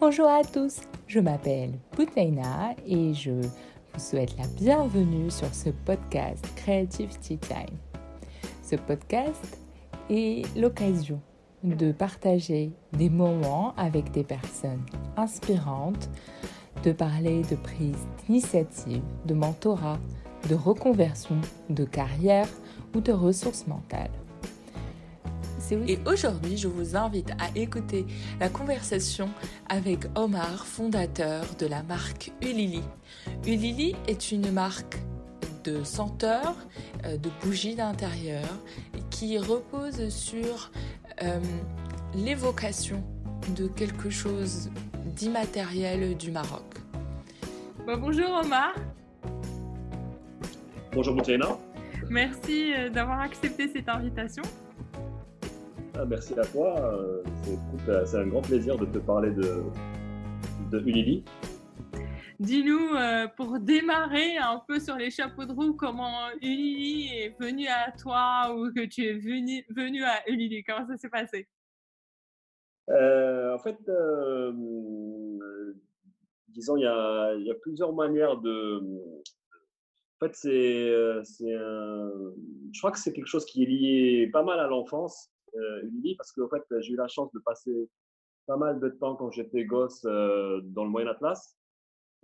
Bonjour à tous, je m'appelle Boutaina et je vous souhaite la bienvenue sur ce podcast Creative Tea Time. Ce podcast est l'occasion de partager des moments avec des personnes inspirantes, de parler de prise d'initiative, de mentorat, de reconversion, de carrière ou de ressources mentales. Et aujourd'hui, je vous invite à écouter la conversation avec Omar, fondateur de la marque Ulili. Ulili est une marque de senteurs, euh, de bougies d'intérieur qui repose sur euh, l'évocation de quelque chose d'immatériel du Maroc. Bonjour Omar. Bonjour Moutiena. Merci euh, d'avoir accepté cette invitation. Ah, merci à toi. Euh, c'est un grand plaisir de te parler de, de Ulili. Dis-nous, euh, pour démarrer un peu sur les chapeaux de roue, comment Ulili est venu à toi ou que tu es venu, venu à Ulili? Comment ça s'est passé? En fait, disons, il y, a, il y, a, plusieurs manières de, en fait, c'est, un... je crois que c'est quelque chose qui est lié pas mal à l'enfance, euh, parce que en fait, j'ai eu la chance de passer pas mal de temps quand j'étais gosse euh, dans le Moyen Atlas.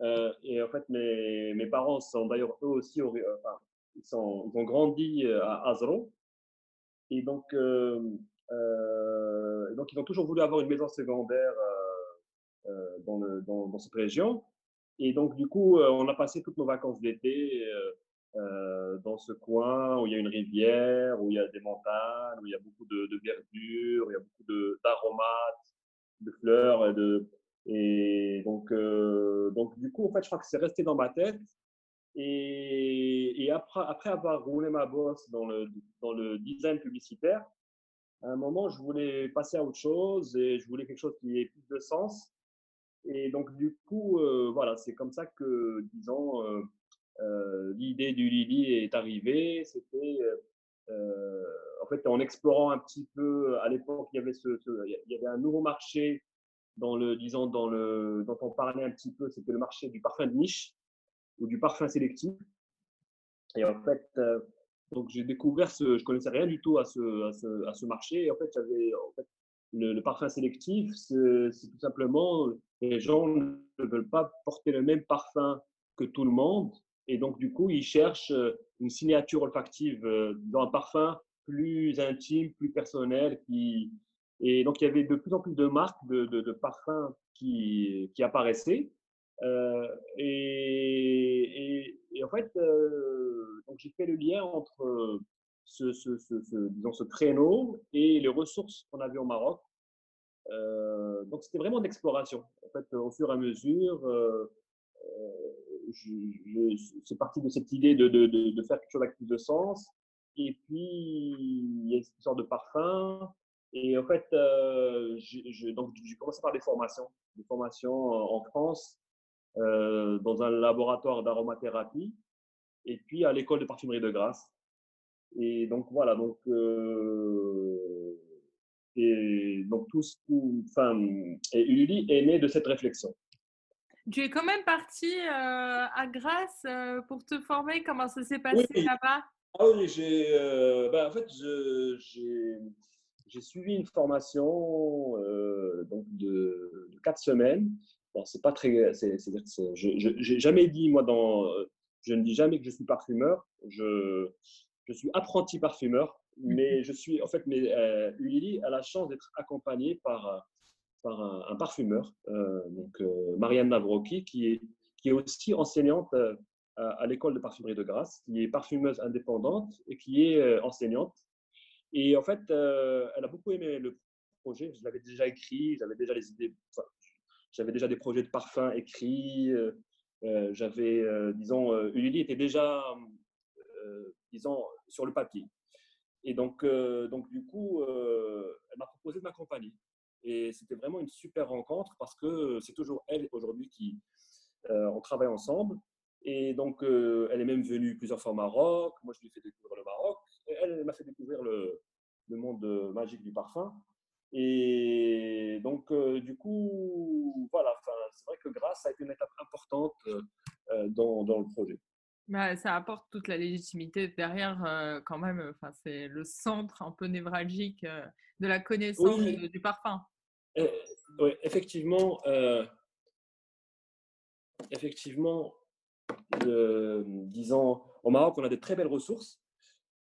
Euh, et en fait, mes, mes parents sont d'ailleurs eux aussi, ils, sont, ils ont grandi à Azro. Et donc, donc, ils ont toujours voulu avoir une maison secondaire dans, dans, cette région. Et donc, du coup, on a passé toutes nos vacances d'été euh, euh, dans ce coin où il y a une rivière, où il y a des montagnes, où il y a beaucoup de, de verdure, il y a beaucoup d'aromates, de, fleurs. Et, de, et donc, donc, du coup, en fait, je crois que c'est resté dans ma tête. Et, après, après avoir roulé ma bosse dans le, dans le design publicitaire, à un moment, je voulais passer à autre chose et je voulais quelque chose qui ait plus de sens. Et donc, du coup, euh, voilà, c'est comme ça que, disons, euh, euh, l'idée du Lili est arrivée. C'était, en fait, en explorant un petit peu, à l'époque, il y avait ce, il y avait un nouveau marché dans le, disons, dans le, dont on parlait un petit peu, c'était le marché du parfum de niche ou du parfum sélectif. Et en fait, donc j'ai découvert ce, je connaissais rien du tout à ce, à ce, marché. Et en fait, j'avais, le, parfum sélectif, c'est tout simplement les gens ne veulent pas porter le même parfum que tout le monde. Et donc, du coup, ils cherchent euh, une signature olfactive euh, dans un parfum plus intime, plus personnel. Et donc, il y avait de plus en plus de marques de, parfums qui, apparaissaient. Euh, et, en fait, j'ai fait le lien entre ce, ce, disons, ce créneau et les ressources qu'on avait au Maroc. Donc, c'était vraiment d'exploration. En fait, au fur et à mesure, c'est parti de cette idée de, faire quelque chose avec plus de sens. Et puis, il y a cette sorte de parfum. Et en fait, euh, j'ai commencé par des formations, des formations en France, euh, dans un laboratoire d'aromathérapie, et puis à l'école de parfumerie de Grasse. Et donc voilà, donc, euh, et donc tout ce enfin, et Ululi est né de cette réflexion. Tu es quand même parti euh, à Grasse euh, pour te former. Comment ça s'est passé là-bas? Ah oui, j'ai, ben, en fait, j'ai suivi une formation donc de, de, quatre semaines. Bon, c'est pas très, c'est, je n'ai jamais dit moi dans, je ne dis jamais que je suis parfumeur. Je je suis apprenti parfumeur, mmh mais je suis, en fait, mais, Ulili a la chance d'être accompagnée par, par un, parfumeur, euh, donc Marianne Navroki, qui est, qui est aussi enseignante à, l'école de parfumerie de Grasse, qui est parfumeuse indépendante et qui est enseignante. Et en fait, elle a beaucoup aimé le projet. Je l'avais déjà écrit, j'avais déjà les idées, j'avais déjà des projets de parfum écrits. j'avais, disons, Ulili était déjà disons, sur le papier. Et donc, euh, donc du coup, euh, elle m'a proposé de m'accompagner. Et c'était vraiment une super rencontre parce que c'est toujours elle aujourd'hui qui, euh, on travaille ensemble. Et donc, elle est même venue plusieurs fois au Maroc. Moi, je lui ai fait découvrir le Maroc. Et elle, m'a fait découvrir le, le monde magique du parfum. Et donc, du coup, voilà, c'est vrai que grâce a été une étape importante dans, dans, le projet. Bah, ça apporte toute la légitimité derrière, quand même. Enfin, c'est le centre un peu névralgique de la connaissance du parfum. Oui, effectivement, effectivement, disons, au Maroc, on a de très belles ressources.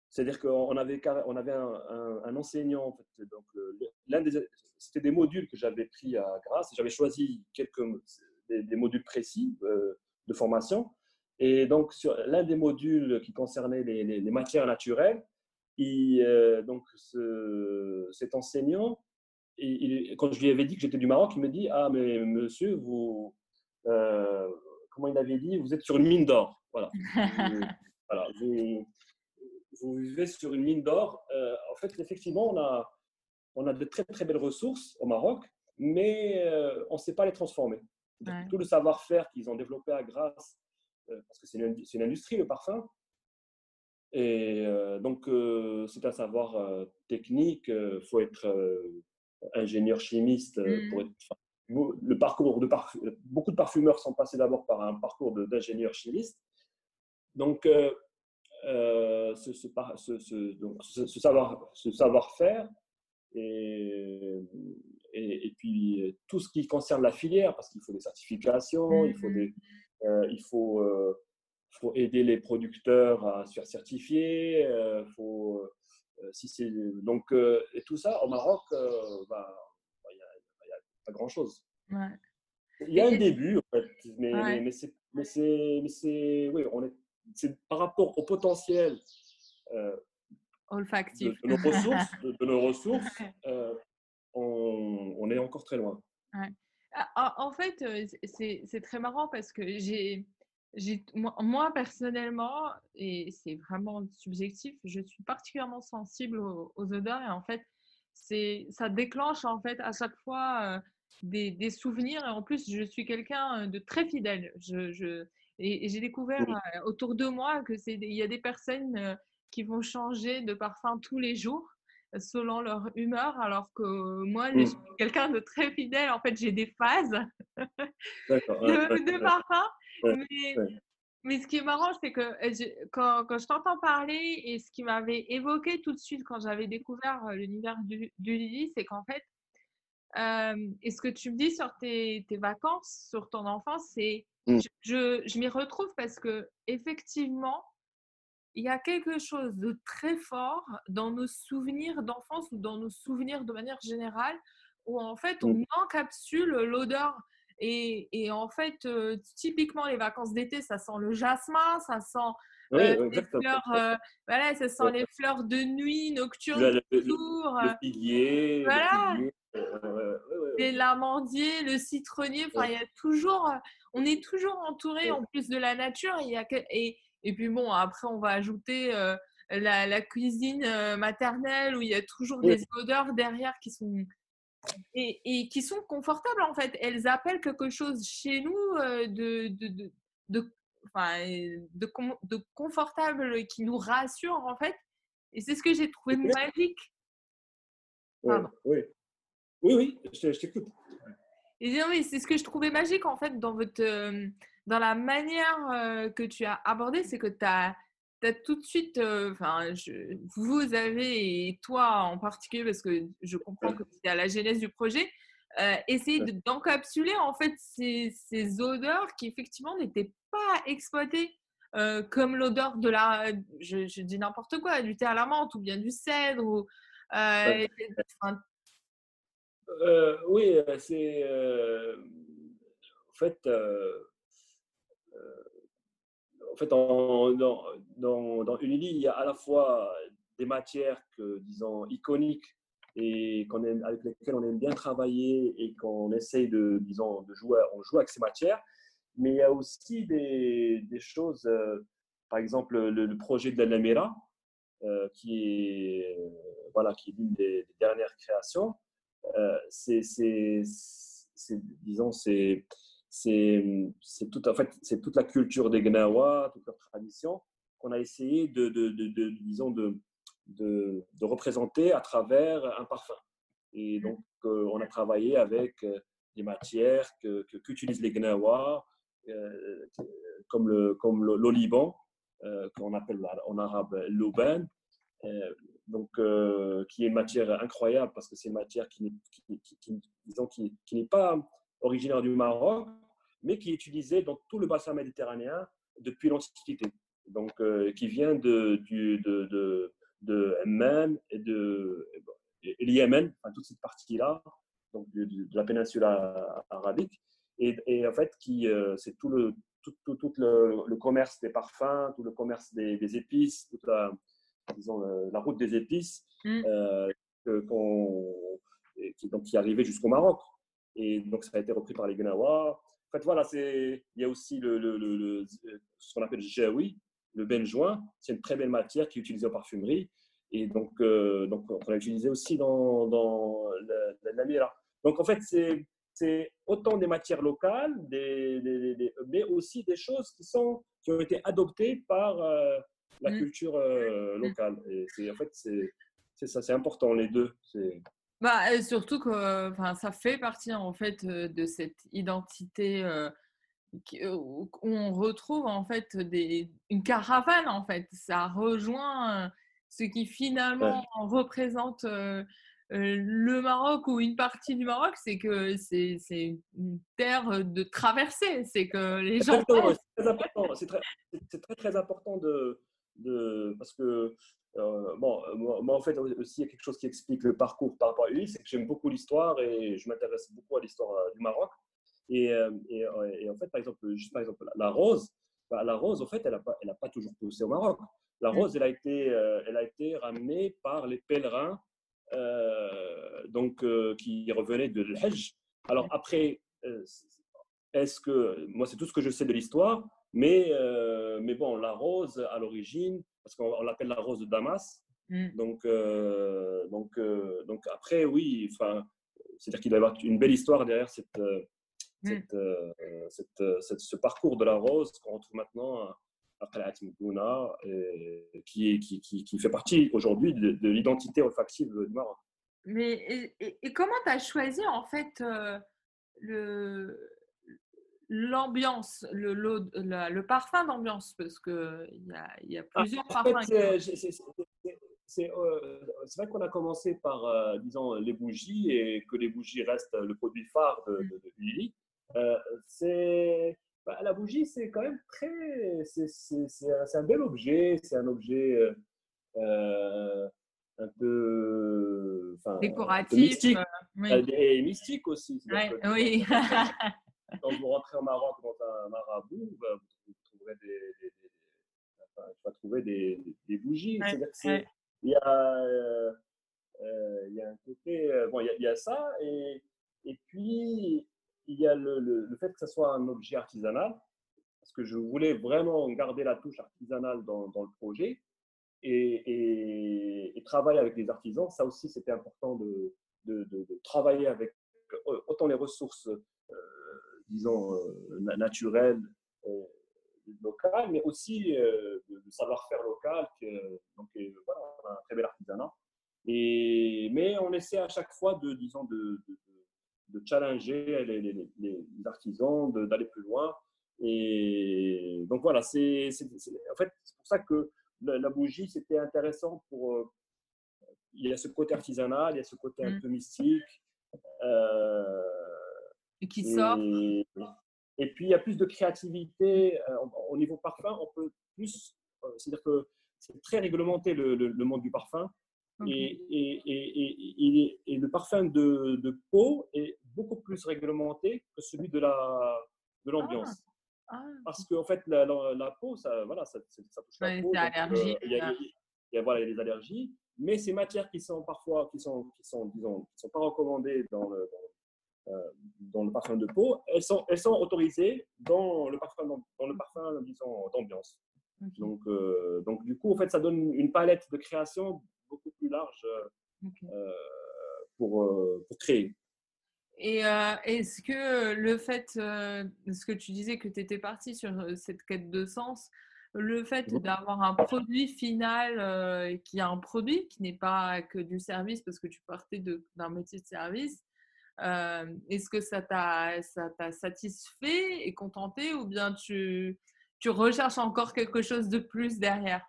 C'est-à-dire qu'on avait, on avait un, enseignant, donc l'un des, c'était des modules que j'avais pris à Grasse. J'avais choisi quelques des, modules précis euh, de formation. Et donc, sur l'un des modules qui concernait les, matières naturelles, euh, donc ce, cet enseignant, il, quand je lui avais dit que j'étais du Maroc, il me dit Ah, mais monsieur, vous, euh, comment il avait dit Vous êtes sur une mine d'or. Voilà. voilà vous, vous vivez sur une mine d'or. Euh, en fait, effectivement, on a, on a de très très belles ressources au Maroc, mais euh, on ne sait pas les transformer. Tout le savoir-faire qu'ils ont développé à Grasse, euh, parce que c'est une, une, industrie, le parfum. Et donc, c'est un savoir technique. Il faut être ingénieur chimiste pour mmh. Le parcours de beaucoup de parfumeurs sont passés d'abord par un parcours d'ingénieur chimiste. Donc, euh, ce, ce, ce, ce, savoir, ce savoir-faire et, et, puis tout ce qui concerne la filière, parce qu'il faut des certifications, il faut, mmh des, euh, il faut, euh, faut aider les producteurs à se faire certifier, faut, si c'est donc et tout ça au Maroc, il n'y a, pas grand-chose. Il y a un début, en fait, mais, c'est, mais c'est, oui, on est c'est par rapport au potentiel euh, olfactif. de, nos ressources, de, nos ressources euh, on, est encore très loin. Ah, en fait, euh, c'est très marrant parce que j'ai, moi, personnellement, et c'est vraiment subjectif, je suis particulièrement sensible aux, odeurs et en fait, ça déclenche en fait à chaque fois des, des, souvenirs et en plus, je suis quelqu'un de très fidèle. Je, je et, j'ai découvert autour de moi que c'est il y a des personnes qui vont changer de parfum tous les jours selon leur humeur, alors que moi, je mmh. suis quelqu'un de très fidèle. En fait, j'ai des phases de, parfum. mais, ce qui est marrant, c'est que quand, quand, je t'entends parler et ce qui m'avait évoqué tout de suite quand j'avais découvert l'univers du, du Lily, c'est qu'en fait, et ce que tu me dis sur tes, tes vacances, sur ton enfance, c'est Mmh. Je, je, m'y retrouve parce que effectivement, il y a quelque chose de très fort dans nos souvenirs d'enfance ou dans nos souvenirs de manière générale où en fait on mmh. encapsule l'odeur. Et, et, en fait, typiquement les vacances d'été, ça sent le jasmin, ça sent les fleurs, voilà, ça sent les fleurs de nuit nocturnes le, le, figuier, voilà. les l'amandier, le citronnier. Enfin, il y a toujours, on est toujours entouré en plus de la nature. Il y a, et, et puis bon, après, on va ajouter la, la, cuisine maternelle où il y a toujours des odeurs derrière qui sont et, et, qui sont confortables en fait. Elles appellent quelque chose chez nous de, de, de, de, enfin, de, de confortable qui nous rassure en fait. Et c'est ce que j'ai trouvé magique. Oui, oui, oui, oui, je, t'écoute. Et c'est ce que je trouvais magique en fait dans, votre, euh, dans la manière euh, que tu as abordé, c'est que tu as, as, tout de suite, euh, enfin, vous avez, et toi en particulier, parce que je comprends que c'est à la genèse du projet, essayé d'encapsuler en fait ces, ces, odeurs qui effectivement n'étaient pas exploitées. comme l'odeur de la, je, dis n'importe quoi, du thé à la menthe ou bien du cèdre ou euh, oui, euh, c'est. Euh, en fait, en fait dans, dans, dans, Unili, il y a à la fois des matières que, disons, iconiques et qu'on aime, avec lesquelles on aime bien travailler et qu'on essaye de, disons, de jouer, on joue avec ces matières. Mais il y a aussi des, choses, par exemple, le, projet de la Lamera, qui est, voilà, qui est l'une des, dernières créations. Euh, c'est, disons, c'est, c'est tout, en fait, c'est toute la culture des Gnawa, toute leur tradition qu'on a essayé de, de, de, disons, de, de, représenter à travers un parfum. Et donc, on a travaillé avec des matières qu'utilisent que, les Gnawa, comme le comme l'oliban, qu'on appelle en arabe l'auban, donc qui est une matière incroyable parce que c'est une matière qui n'est qui, qui, n'est pas originaire du Maroc, mais qui est utilisée dans tout le bassin méditerranéen depuis l'Antiquité. Donc, qui vient de, du, de, de, de et de et toute cette partie-là, donc de, la péninsule arabique. Et, en fait, qui, c'est tout le, tout, tout, le, commerce des parfums, tout le commerce des, des épices, toute la, disons, la route des épices, mmh. qui, donc, qui arrivait jusqu'au Maroc. Et donc, ça a été repris par les Gnawa. En fait, voilà, il y a aussi le, le, ce qu'on appelle le jaoui, le benjoin. C'est une très belle matière qui est utilisée en parfumerie. Et donc, euh, donc on l'a utilisé aussi dans, dans la, la, Donc, en fait, c'est autant des matières locales, des, mais aussi des choses qui, sont, qui ont été adoptées par euh, la mmh. culture euh, mmh. locale. Et en fait, c'est ça, c'est important, les deux. Bah, surtout que ça fait partie en fait de cette identité où on retrouve en fait des, une caravane en fait. Ça rejoint ce qui finalement représente le Maroc ou une partie du Maroc, c'est que c'est une terre de traversée. C'est que les gens. C'est très important. C'est très, très, très, important de, de parce que bon, moi, en fait aussi il y a quelque chose qui explique le parcours par rapport à lui, c'est que j'aime beaucoup l'histoire et je m'intéresse beaucoup à l'histoire du Maroc. Et, et, en fait, par exemple, juste par exemple, la rose, bah, la rose, en fait, elle n'a pas, elle pas toujours poussé au Maroc. La mmh. rose, elle a été, euh, elle a été ramenée par les pèlerins euh, donc, euh, qui revenaient de l'Hajj. Alors après, est-ce que, moi c'est tout ce que je sais de l'histoire, mais, mais bon, la rose à l'origine, parce qu'on l'appelle la rose de Damas, mmh. donc, donc, donc après, oui, c'est-à-dire qu'il doit y avoir une belle histoire derrière cette, mmh. cette, cette, ce parcours de la rose qu'on retrouve maintenant qui, qui, qui, qui fait partie aujourd'hui de, l'identité olfactive du Maroc. Mais et, comment tu as choisi en fait euh, le l'ambiance, le, le, le, parfum d'ambiance Parce qu'il y a, y a ah, plusieurs parfums. C'est vrai qu'on a commencé par, euh, disons, les bougies et que les bougies restent le produit phare de, de, de Lily. Euh, c'est bah, la bougie, c'est quand même très. C'est un, bel objet. C'est un objet euh, euh, un peu. Décoratif. mystique. Euh, Et mystique aussi. oui. quand vous rentrez au Maroc dans un marabout, bah, vous, trouverez des, des, enfin, tu vas trouver des, des bougies. C'est-à-dire il y a. il y a un côté, bon, il y a, il y a ça, et, et puis il y a le, le, fait que ce soit un objet artisanal, parce que je voulais vraiment garder la touche artisanale dans, dans le projet et, et, travailler avec les artisans. Ça aussi, c'était important de, de, de, travailler avec euh, autant les ressources, euh, disons, euh, naturelles, locales, mais aussi le savoir-faire local. Que, donc, voilà, un très bel artisanat. Et, mais on essaie à chaque fois de, disons, de, de challenger les, les, les artisans, d'aller plus loin. Et donc voilà, c'est en fait c'est pour ça que la, bougie c'était intéressant pour euh, il y a ce côté artisanal, il y a ce côté un mmh. peu mystique. Euh, et qui sort. Et, puis il y a plus de créativité euh, au niveau parfum. On peut plus, c'est-à-dire que c'est très réglementé le, le, monde du parfum. Et, et, et, et, le parfum de, de, peau est beaucoup plus réglementé que celui de la de l'ambiance. Ah. Ah, Parce qu'en fait, la, la, peau, ça, voilà, ça, ça touche la peau. Euh, il y, a, voilà, y a des allergies, mais ces matières qui sont parfois, qui sont, qui sont, disons, qui sont pas recommandées dans le, dans, euh, dans, le parfum de peau, elles sont, elles sont autorisées dans le parfum, dans, le parfum, disons, d'ambiance. Donc, euh, donc, du coup, en fait, ça donne une palette de création beaucoup plus large euh, pour, pour créer. Et euh, est-ce que le fait, euh, ce que tu disais que tu étais parti sur cette quête de sens, le fait Mhm. d'avoir un produit final euh, qui est un produit, qui n'est pas que du service parce que tu partais d'un métier de service, euh, est-ce que ça t'a satisfait et contenté ou bien tu, tu recherches encore quelque chose de plus derrière?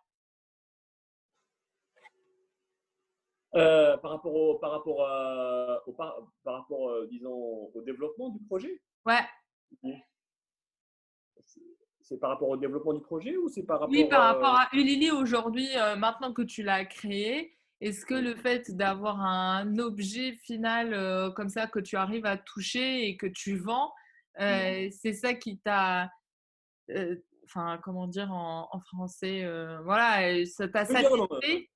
Euh, par rapport au, par rapport à, au, par, par rapport, euh, disons, au développement du projet? Ouais, C'est- par rapport au développement du projet ou c'est par rapport oui, par euh, rapport à Ulili aujourd'hui, euh, maintenant que tu l'as créé, est-ce que le fait d'avoir un objet final euh, comme ça que tu arrives à toucher et que tu vends, euh, c'est ça qui t'a, euh, enfin, comment dire en, en français, voilà, ça t'a satisfait,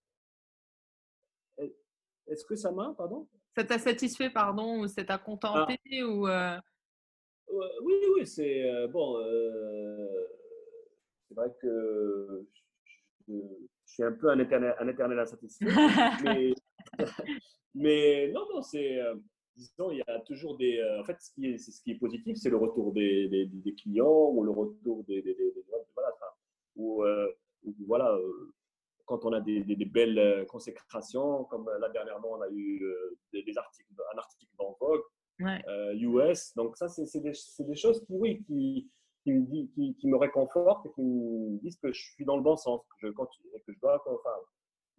Est-ce que ça m'a, pardon? Ça t'a satisfait, pardon, ou ça t'a contenté, ou euh, Euh, Oui, oui, c'est bon. c'est vrai que je, je suis un peu un éternel, un éternel insatisfait, mais, mais non, non, c'est euh, disons, il y a toujours des. euh, en fait, ce qui est, c'est ce qui est positif, c'est le retour des, des, des clients ou le retour des, voilà, enfin, ou, euh, ou voilà. quand on a des, belles consécrations, comme là dernièrement, on a eu des, articles, un article dans Vogue, ouais. US. Donc ça, c'est des choses qui, oui, qui, qui, me dit- qui, qui me réconfortent et qui me disent que je suis dans le bon sens, que je continue, que je dois. Enfin,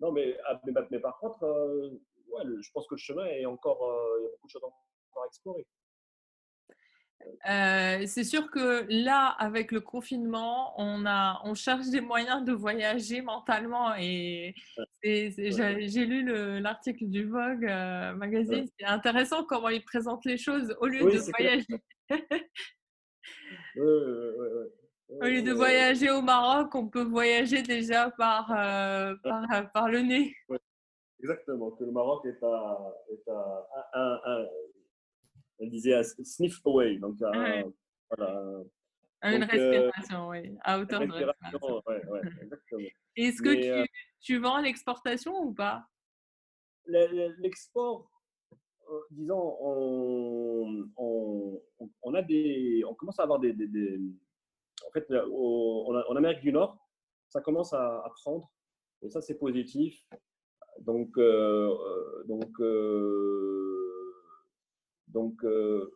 non, mais, ah, mais, mais par contre, euh, ouais, je pense que le chemin est encore, euh, il y a beaucoup de choses encore à explorer. Euh, c'est sûr que là, avec le confinement, on, a, on cherche des moyens de voyager mentalement. Et j'ai lu le- l'article du Vogue euh, magazine. C'est intéressant comment ils présentent les choses au lieu Oui, de voyager. Ouais, ouais, ouais, ouais. Au lieu de Ouais, voyager au Maroc, on peut voyager déjà par, euh, par, par le nez. Exactement, que le Maroc est à, est à un, un- un- elle disait à sniff away, donc à, Ouais. voilà, À Une Donc, euh, respiration, oui. À hauteur de respiration. ouais, ouais, exactement. Est-ce que tu, euh, tu vends à l'exportation ou pas? Le- le- L'export, euh, disons, on, on, a des, on commence à avoir des, en fait, au- en, Amérique du Nord, ça commence à, prendre, et ça c'est positif. Donc, euh, euh, donc, euh, donc, euh,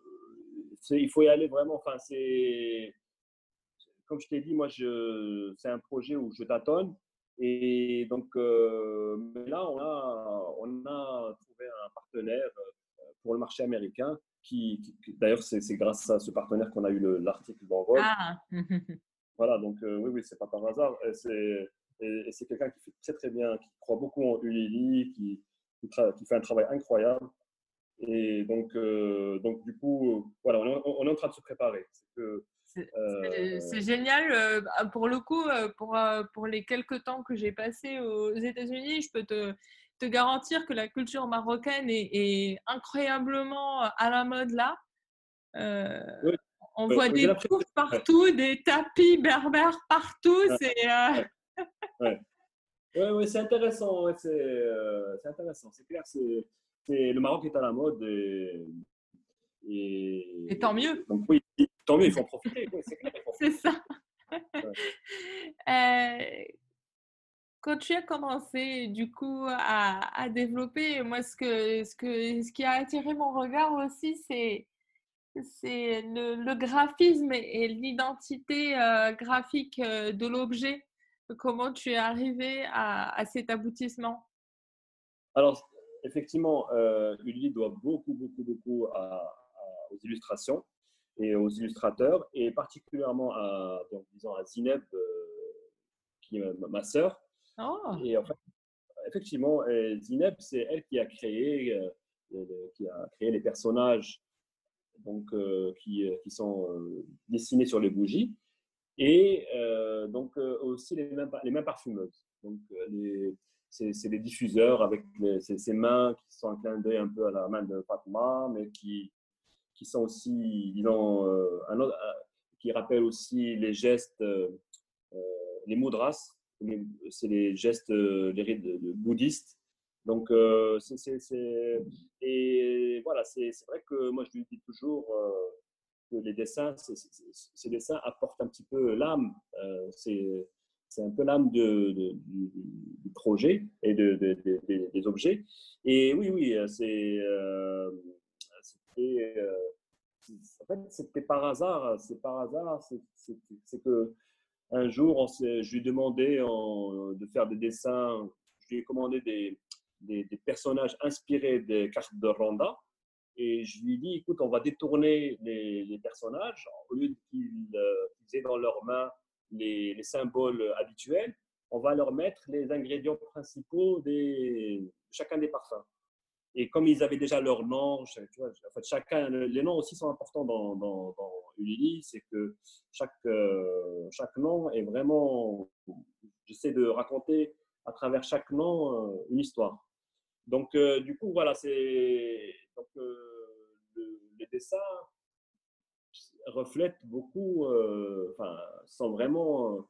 il faut y aller vraiment. Enfin, c'est, comme je t'ai dit, moi, je, c'est un projet où je tâtonne. Et donc, euh, mais là, on a, on a trouvé un partenaire euh, pour le marché américain. Qui, qui- qui- d'ailleurs, c'est, grâce à ce partenaire qu'on a eu le- l'article dans Vogue. Ah Voilà, donc euh, oui, oui, c'est pas par hasard. Et c'est, et, et c'est quelqu'un qui fait très très bien, qui croit beaucoup en Ulili, qui, qui, fait un travail incroyable. Et donc, euh, donc du coup, voilà, on est, on est en train de se préparer. C'est euh, génial. euh, Pour le coup, pour, pour les quelques temps que j'ai passé aux États-Unis, je peux te, te garantir que la culture marocaine est, est incroyablement à la mode là. Euh, Oui. On voit des couches partout, des tapis berbères partout. Ouais. C'est euh, ouais, c'est intéressant. ouais, c'est, euh, c'est intéressant. C'est clair, c'est, le Maroc est à la mode. Et, et, Et tant mieux. Donc oui, tant mieux, il faut en profiter. c'est ça. Euh, quand tu as commencé du coup à, développer, moi ce que, ce que ce qui a attiré mon regard aussi, c'est c'est le, graphisme et l'identité euh, graphique euh, de l'objet. Comment tu es arrivé à, cet aboutissement? Alors, effectivement, euh, doit beaucoup, beaucoup, beaucoup aux illustrations et aux illustrateurs, et particulièrement à, disons, à Zineb, euh, qui est ma sœur. Oh, Et en fait, effectivement, euh, Zineb, c'est elle qui a créé, euh, qui a créé les personnages donc, euh, qui, qui sont dessinés sur les bougies, et donc aussi les mains, les mains parfumeuses. Donc, c'est des diffuseurs avec ces, mains qui sont un clin d'œil un peu à la main de Fatma, mais qui, qui sont aussi, un autre- qui rappellent aussi les gestes, les mudras, c'est les gestes, euh, les rites bouddhistes. Donc, euh, c'est- et voilà, c'est vrai que moi je lui dis toujours euh, que les dessins, ces dessins apportent un petit peu l'âme. C'est un peu l'âme du, projet et de, des objets. Et oui, oui, c'est c'était en fait, c'était par hasard. C'est par hasard. C'est que un jour, je lui ai demandé de faire des dessins. Je lui ai commandé des, personnages inspirés des cartes de Ronda. Et je lui ai dit, écoute, on va détourner les, personnages. Au lieu qu'ils aient dans leurs mains les, symboles habituels, on va leur mettre les ingrédients principaux de chacun des parfums. Et comme ils avaient déjà leur nom, en fait, chacun, les noms aussi sont importants dans, dans, dans Ulili, c'est que chaque, euh, chaque nom est vraiment, j'essaie de raconter à travers chaque nom euh, une histoire. Donc, euh, du coup, voilà, c'est, donc, les dessins reflètent beaucoup, enfin, sont vraiment,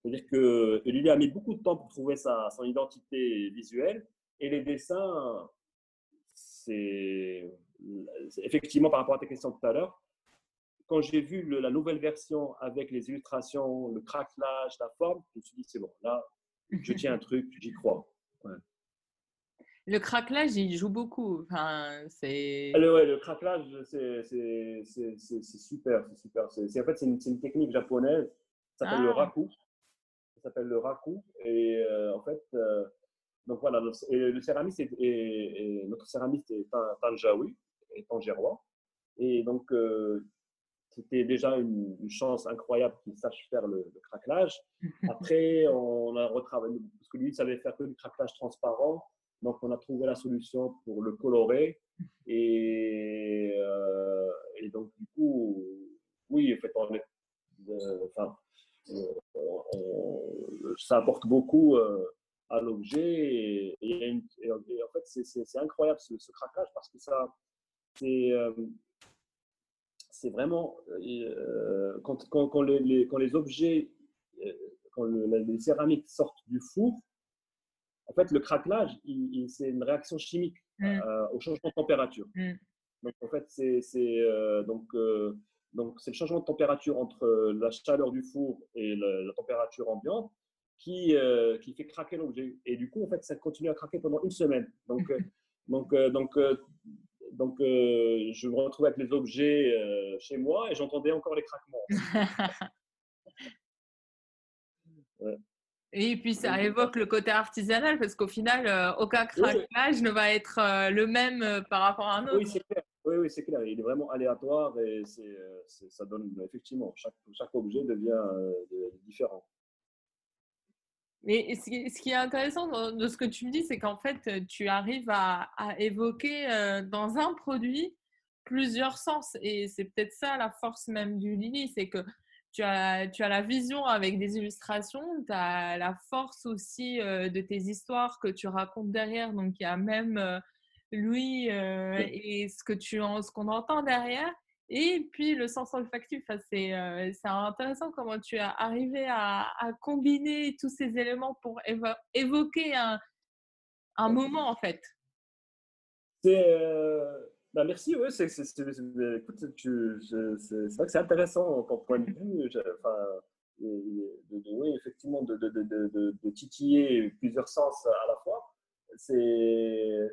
c'est-à-dire que Ulili a mis beaucoup de temps pour trouver sa, son identité visuelle et les dessins c'est effectivement par rapport à ta question tout à l'heure, quand j'ai vu la nouvelle version avec les illustrations, le craquelage, la forme, je me suis dit c'est bon, là, je tiens un truc, j'y crois. Le craquelage, il joue beaucoup. Enfin, c'est... Ah, le, ouais, le craquelage, c'est, super. C'est super. en fait, c'est une, technique japonaise. Ça s'appelle le ah. raku. Ça s'appelle le raku. Et euh, en fait, euh, donc voilà, le céramiste est, notre céramiste est Tanjaoui, est tangérois. Et donc, euh, c'était déjà une, chance incroyable qu'il sache faire le, craquelage. Après, on a retravaillé, parce que lui, il savait faire que du craquelage transparent. Donc, on a trouvé la solution pour le colorer. Et, euh, et donc, du coup, oui, en fait, on est, euh, enfin, ça apporte beaucoup à l'objet. Et, en fait, c'est incroyable ce, craquage parce que ça, c'est euh, vraiment euh, quand, quand, quand, les, quand, les, objets, euh, quand les céramiques sortent du four, en fait, le craquelage, c'est une réaction chimique mmh. au changement de température. Mmh. Donc, en fait, c'est donc donc c'est le changement de température entre la chaleur du four et la température ambiante qui, euh, qui fait craquer l'objet. Et du coup, en fait, ça continue à craquer pendant une semaine. Donc, euh, donc, euh, donc, donc je me retrouvais avec les objets chez moi et j'entendais encore les craquements. Et puis ça évoque le côté artisanal parce qu'au final, aucun craquage ne va être le même par rapport à un autre. Oui, c'est clair. Oui, oui, c'est clair. Il est vraiment aléatoire et ça donne effectivement, chaque, chaque objet devient différent. Mais ce qui est intéressant de ce que tu me dis, c'est qu'en fait, tu arrives à, évoquer dans un produit plusieurs sens. Et c'est peut-être ça la force même du Lily, c'est que tu as, tu as la vision avec des illustrations, tu as la force aussi de tes histoires que tu racontes derrière. Donc, il y a même Louis et ce qu'on ce qu'on entend derrière. Et puis le sens olfactif, euh, c'est intéressant comment tu as arrivé à, combiner tous ces éléments pour évoquer un, un, moment en fait. Euh, bah merci, oui, c'est écoute, c'est vrai que c'est intéressant ton point de vue. Enfin, oui, effectivement, de, de, de, titiller plusieurs sens à la fois. C'est,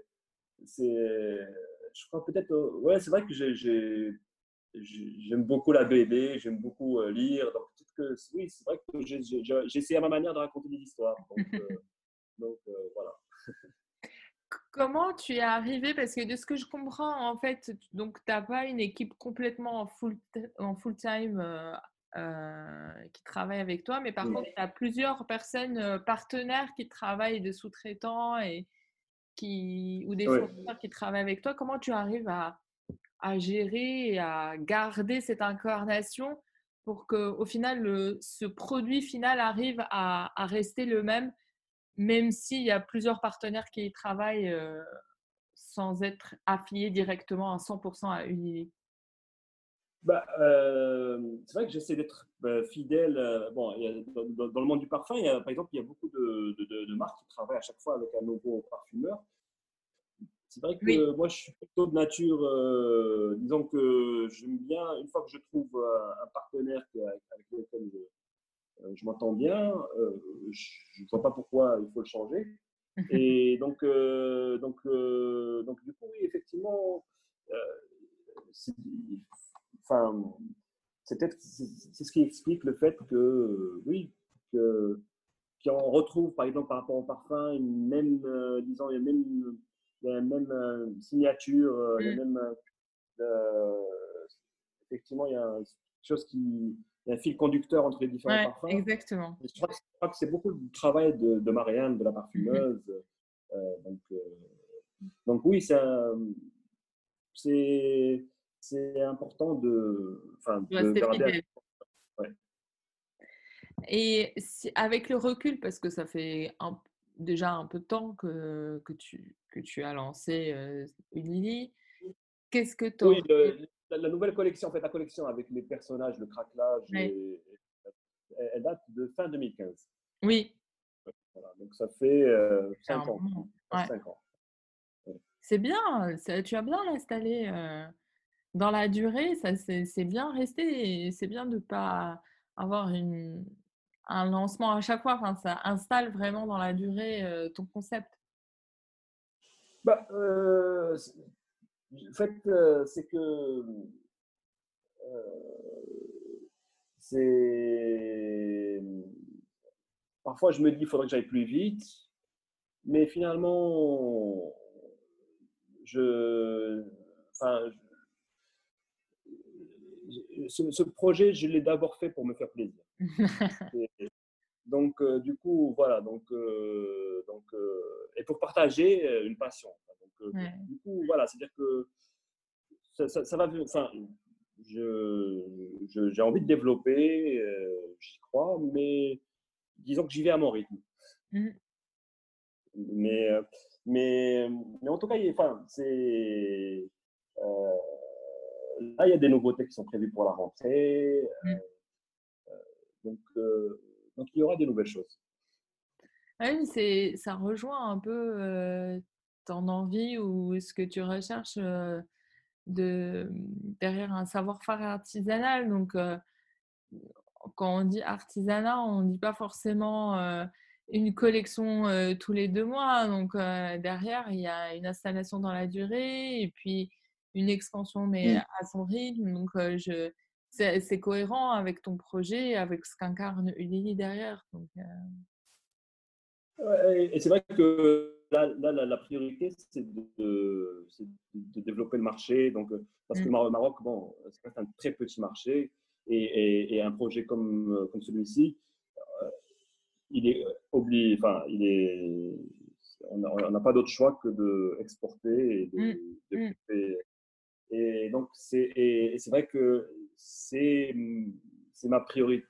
je crois peut-être, ouais, c'est vrai que j'ai j'aime beaucoup la BD, j'aime beaucoup euh, lire. Donc, que, oui, c'est vrai que j'essaie à ma manière de raconter des histoires. Donc, euh, euh, voilà. Comment tu es arrivé Parce que de ce que je comprends, en fait, donc tu n'as pas une équipe complètement en full, en full time qui travaille avec toi, mais par contre, tu as plusieurs personnes partenaires qui travaillent, de sous-traitants et qui, ou des fournisseurs qui travaillent avec toi. Comment tu arrives à, à gérer et à garder cette incarnation pour qu'au final, le, ce produit final arrive à, rester le même, même s'il y a plusieurs partenaires qui y travaillent euh, sans être affiliés directement à 100% à Unili bah, euh, c'est vrai que j'essaie d'être bah, fidèle. Euh, bon, dans, le monde du parfum, y a, par exemple, il y a beaucoup de, de, marques qui travaillent à chaque fois avec un nouveau parfumeur. C'est vrai que moi, je suis plutôt de nature, euh, disons que j'aime bien, une fois que je trouve euh, un partenaire avec lequel je, je m'entends bien, je ne vois pas pourquoi il faut le changer. Et donc, donc, donc, du coup, oui, effectivement, enfin, c'est peut-être c'est ce qui explique le fait que, oui, que qu'on retrouve, par exemple, par rapport au parfum, une même, disons, une même, la même signature, les mm. mêmes effectivement, il y a quelque chose qui. Il y a un fil conducteur entre les différents parfums. Exactement. je crois que, c'est beaucoup de travail de, de, Marianne, de la parfumeuse. Euh, donc, euh, donc, oui, c'est c'est important de, enfin, de garder. Ouais. Et avec le recul, parce que ça fait déjà un peu de temps que, que, tu, que tu as lancé euh, Unili, qu'est-ce que tu oui, la, nouvelle collection, en fait, la collection avec les personnages, le craquelage, elle, date de fin 2015. Oui. donc ça fait 5 euh, ans. ans. C'est bien, tu as bien installé dans la durée, ça c'est bien resté c'est bien de ne pas avoir une, un lancement à chaque fois. Enfin, ça installe vraiment dans la durée euh, ton concept. Bah, en fait, euh, c'est que euh, c'est parfois je me dis il faudrait que j'aille plus vite, mais finalement je, enfin, ce, projet je l'ai d'abord fait pour me faire plaisir. donc euh, du coup voilà donc donc et pour partager une passion. Euh, du coup, voilà, c'est-à-dire que ça, va. Enfin, j'ai je, envie de développer, euh, j'y crois, mais disons que j'y vais à mon rythme. Mmh. Mais, euh, mais, mais en tout cas, enfin, c'est. là, il y a des nouveautés qui sont prévues pour la rentrée. Mmh. Donc, donc, il y aura des nouvelles choses. Ah oui, ça rejoint un peu ton envie ou ce que tu recherches de, derrière un savoir-faire artisanal. Donc, quand on dit artisanat, on ne dit pas forcément une collection tous les deux mois. Donc, derrière, il y a une installation dans la durée et puis une expansion, mais à son rythme. Donc, je, c'est, cohérent avec ton projet, avec ce qu'incarne Ulili derrière. Donc, et c'est vrai que là, la, priorité, c'est de, développer le marché. Donc, euh, parce que le Maroc, bon, c'est un très petit marché et, un projet comme, euh, comme celui-ci, euh, il est obligé, enfin, il est, on n'a pas d'autre choix que d'exporter et de mm. Mm. développer. Et donc, c'est vrai que c'est ma priorité.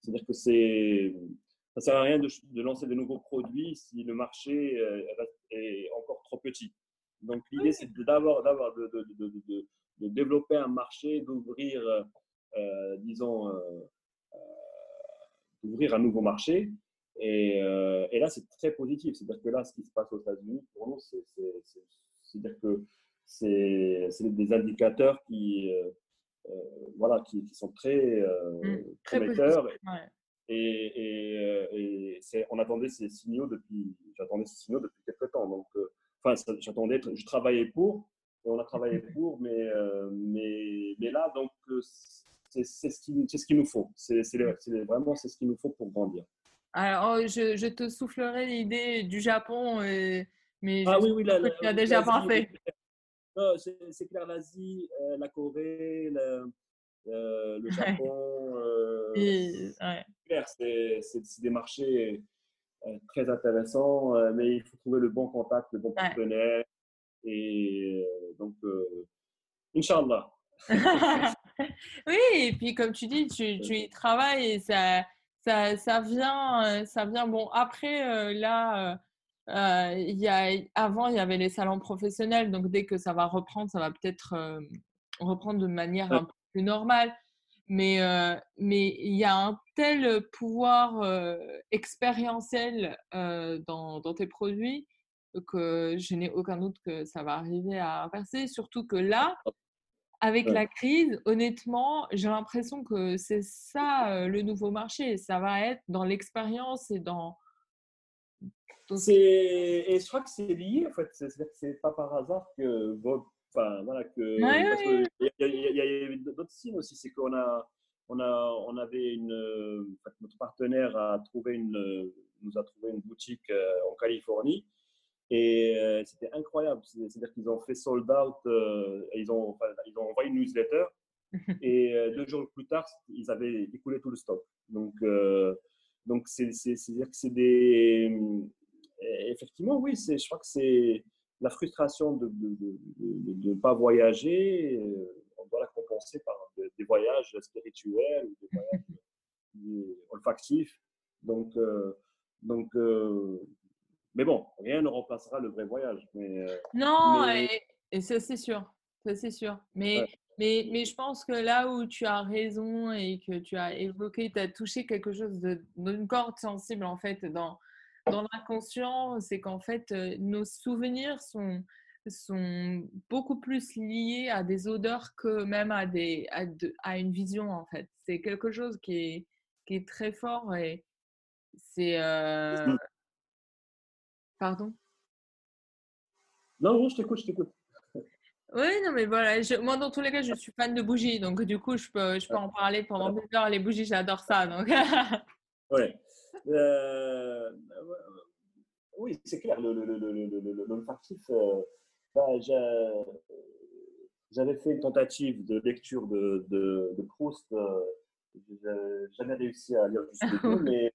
C'est-à-dire que c'est ça ne sert à rien de, lancer de nouveaux produits si le marché euh, est encore trop petit. Donc l'idée, c'est d'abord de, de, de, développer un marché, d'ouvrir, euh, disons, euh, d'ouvrir un nouveau marché. Et, et là, c'est très positif. C'est-à-dire que là, ce qui se passe aux États-Unis, pour nous, c'est-à-dire que c'est des indicateurs qui, voilà, qui, qui, sont très, mmh, très prometteurs. Et, et, euh, on attendait ces signaux depuis, j'attendais ces signaux depuis quelques temps. Donc, euh, enfin, j'attendais, je travaillais pour, et on a travaillé pour, mais, euh, mais, mais là, donc, c'est ce qu'il ce qu'il nous faut. C'est vraiment c'est ce qu'il nous faut pour grandir. Alors, oh, je, je te soufflerai l'idée du Japon, mais ah, oui, oui, tu as déjà pensé. C'est clair, l'Asie, la Corée, le Japon. ouais c'est des marchés euh, très intéressants, euh, mais il faut trouver le bon contact, le bon partenaire. Et euh, donc, Inch'Allah. oui, et puis comme tu dis, tu, tu y travailles et ça, ça, ça, vient, ça vient. Bon, après, là, il y a, avant, il y avait les salons professionnels, donc dès que ça va reprendre, ça va peut-être reprendre de manière un peu plus normale. Mais mais il y a un tel pouvoir expérientiel dans, dans, tes produits que je n'ai aucun doute que ça va arriver à inverser. Surtout que là, avec la crise, honnêtement, j'ai l'impression que c'est ça le nouveau marché. Ça va être dans l'expérience et dans. Et je crois que c'est lié, en fait. C'est pas par hasard que Enfin, voilà, que. il y a, d'autres signes aussi. C'est qu'on a, on a, on avait une. notre partenaire a trouvé une, nous a trouvé une boutique en Californie et euh, c'était incroyable. C'est-à-dire qu'ils ont fait sold out, euh, ils, ont, ils ont envoyé une newsletter. et euh, deux jours plus tard, ils avaient écoulé tout le stock. Donc, donc c'est-à-dire que c'est des. Effectivement, oui, je crois que c'est la frustration de ne pas voyager. On doit la compenser par des voyages spirituels, des voyages olfactifs. Donc, donc mais bon, rien ne remplacera le vrai voyage. Mais, euh, non, et, ça c'est sûr. Ça c'est sûr. Mais, mais, mais je pense que là où tu as raison et que tu as évoqué, tu as touché quelque chose d'une corde sensible en fait dans, dans l'inconscient, c'est qu'en fait euh, nos souvenirs sont, sont beaucoup plus liés à des odeurs que même à, des, à, à une vision en fait. C'est quelque chose qui est, qui est très fort et c'est. Euh, Pardon? Non, non, je t'écoute, je t'écoute. Oui, non, mais voilà, moi dans tous les cas, je suis fan de bougies, donc du coup, je peux, je peux en parler pendant des heures. Les bougies, j'adore ça. Donc... ouais. Euh, oui, c'est clair, le, le, le, le j'avais fait une tentative de lecture de, de, de Proust. Euh, jamais réussi à lire jusqu'au bout, mais,